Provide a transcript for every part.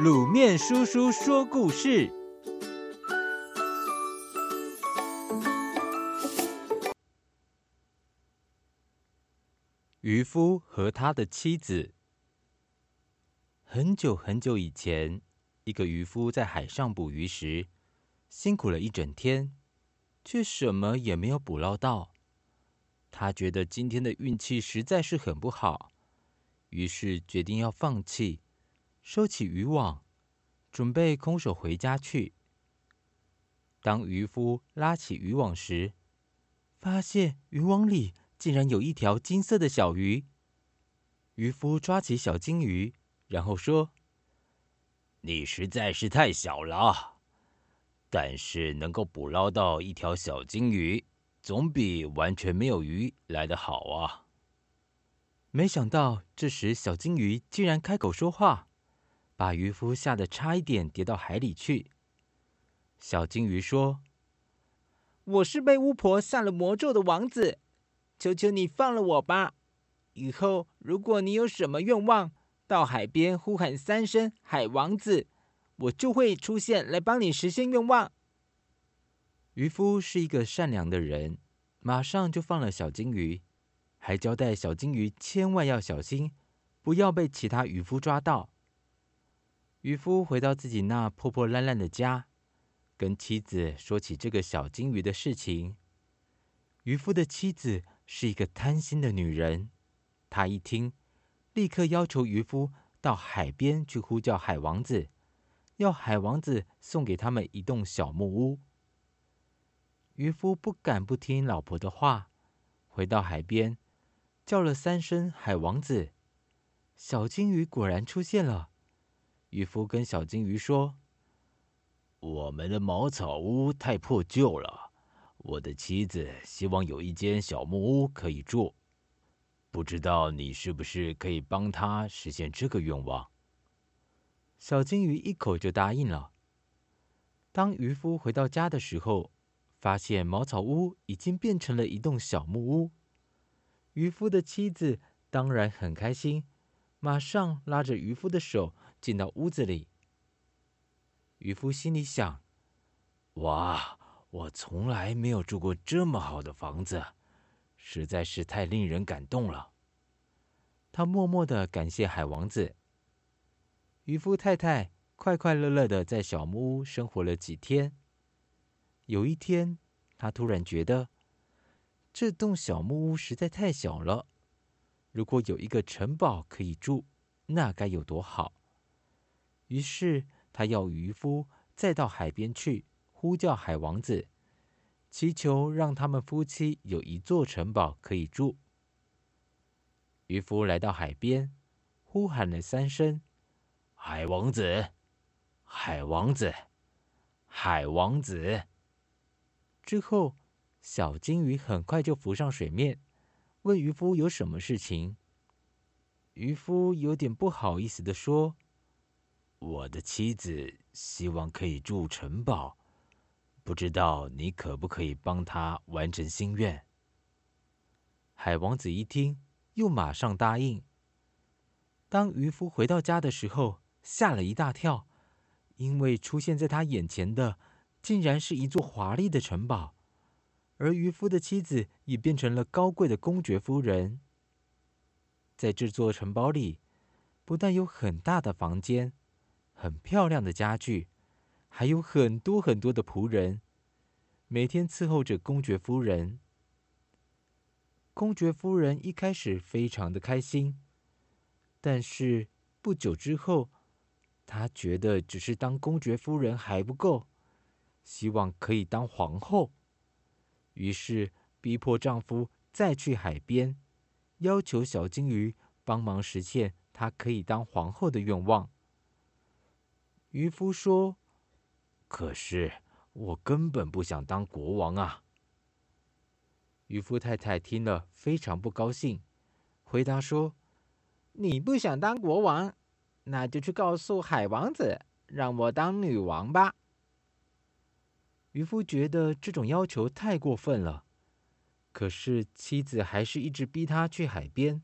卤面叔叔说故事：渔夫和他的妻子。很久很久以前，一个渔夫在海上捕鱼时，辛苦了一整天，却什么也没有捕捞到。他觉得今天的运气实在是很不好，于是决定要放弃。收起渔网，准备空手回家去。当渔夫拉起渔网时，发现渔网里竟然有一条金色的小鱼。渔夫抓起小金鱼，然后说：“你实在是太小了，但是能够捕捞到一条小金鱼，总比完全没有鱼来得好啊。”没想到，这时小金鱼竟然开口说话。把渔夫吓得差一点跌到海里去。小金鱼说：“我是被巫婆下了魔咒的王子，求求你放了我吧！以后如果你有什么愿望，到海边呼喊三声‘海王子’，我就会出现来帮你实现愿望。”渔夫是一个善良的人，马上就放了小金鱼，还交代小金鱼千万要小心，不要被其他渔夫抓到。渔夫回到自己那破破烂烂的家，跟妻子说起这个小金鱼的事情。渔夫的妻子是一个贪心的女人，她一听，立刻要求渔夫到海边去呼叫海王子，要海王子送给他们一栋小木屋。渔夫不敢不听老婆的话，回到海边，叫了三声“海王子”，小金鱼果然出现了。渔夫跟小金鱼说：“我们的茅草屋太破旧了，我的妻子希望有一间小木屋可以住，不知道你是不是可以帮她实现这个愿望？”小金鱼一口就答应了。当渔夫回到家的时候，发现茅草屋已经变成了一栋小木屋。渔夫的妻子当然很开心，马上拉着渔夫的手。进到屋子里，渔夫心里想：“哇，我从来没有住过这么好的房子，实在是太令人感动了。”他默默的感谢海王子。渔夫太太快快乐乐的在小木屋生活了几天。有一天，他突然觉得这栋小木屋实在太小了，如果有一个城堡可以住，那该有多好。于是，他要渔夫再到海边去呼叫海王子，祈求让他们夫妻有一座城堡可以住。渔夫来到海边，呼喊了三声：“海王子，海王子，海王子！”之后，小金鱼很快就浮上水面，问渔夫有什么事情。渔夫有点不好意思地说。我的妻子希望可以住城堡，不知道你可不可以帮她完成心愿？海王子一听，又马上答应。当渔夫回到家的时候，吓了一大跳，因为出现在他眼前的，竟然是一座华丽的城堡，而渔夫的妻子也变成了高贵的公爵夫人。在这座城堡里，不但有很大的房间。很漂亮的家具，还有很多很多的仆人，每天伺候着公爵夫人。公爵夫人一开始非常的开心，但是不久之后，她觉得只是当公爵夫人还不够，希望可以当皇后，于是逼迫丈夫再去海边，要求小金鱼帮忙实现她可以当皇后的愿望。渔夫说：“可是我根本不想当国王啊！”渔夫太太听了非常不高兴，回答说：“你不想当国王，那就去告诉海王子，让我当女王吧。”渔夫觉得这种要求太过分了，可是妻子还是一直逼他去海边，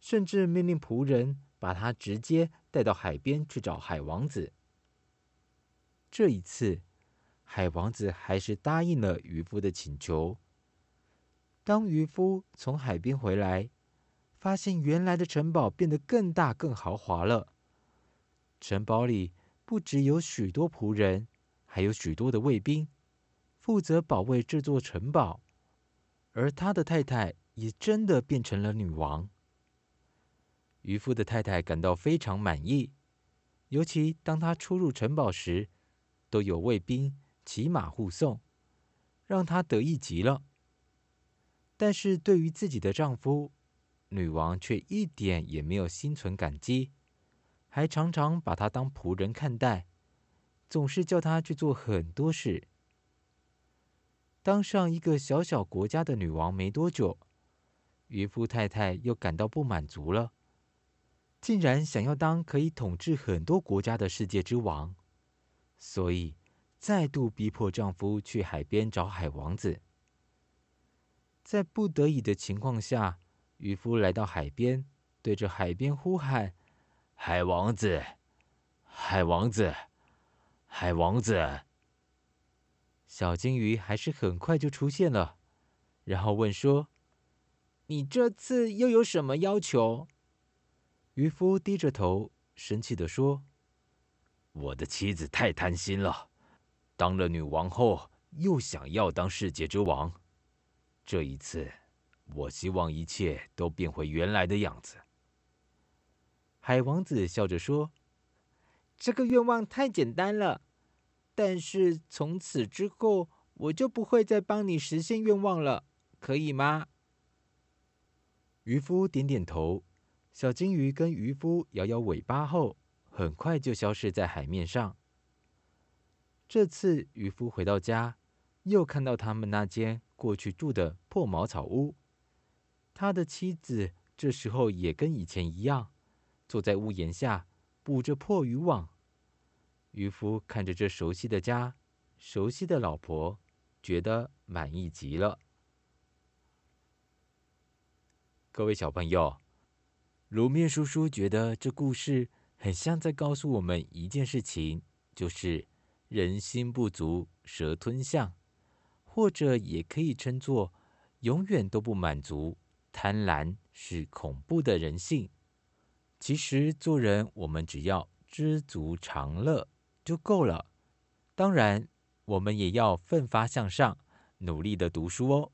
甚至命令仆人把他直接带到海边去找海王子。这一次，海王子还是答应了渔夫的请求。当渔夫从海边回来，发现原来的城堡变得更大、更豪华了。城堡里不只有许多仆人，还有许多的卫兵，负责保卫这座城堡。而他的太太也真的变成了女王。渔夫的太太感到非常满意，尤其当他出入城堡时，都有卫兵骑马护送，让她得意极了。但是对于自己的丈夫，女王却一点也没有心存感激，还常常把他当仆人看待，总是叫他去做很多事。当上一个小小国家的女王没多久，渔夫太太又感到不满足了，竟然想要当可以统治很多国家的世界之王，所以再度逼迫丈夫去海边找海王子。在不得已的情况下，渔夫来到海边，对着海边呼喊：“海王子，海王子，海王子！”小金鱼还是很快就出现了，然后问说：“你这次又有什么要求？”渔夫低着头，生气地说：“我的妻子太贪心了，当了女王后又想要当世界之王。这一次，我希望一切都变回原来的样子。”海王子笑着说：“这个愿望太简单了。”但是从此之后，我就不会再帮你实现愿望了，可以吗？渔夫点点头，小金鱼跟渔夫摇摇尾巴后，很快就消失在海面上。这次渔夫回到家，又看到他们那间过去住的破茅草屋，他的妻子这时候也跟以前一样，坐在屋檐下捕着破渔网。渔夫看着这熟悉的家，熟悉的老婆，觉得满意极了。各位小朋友，卤面叔叔觉得这故事很像在告诉我们一件事情，就是人心不足蛇吞象，或者也可以称作永远都不满足，贪婪是恐怖的人性。其实做人，我们只要知足常乐。就够了。当然，我们也要奋发向上，努力的读书哦。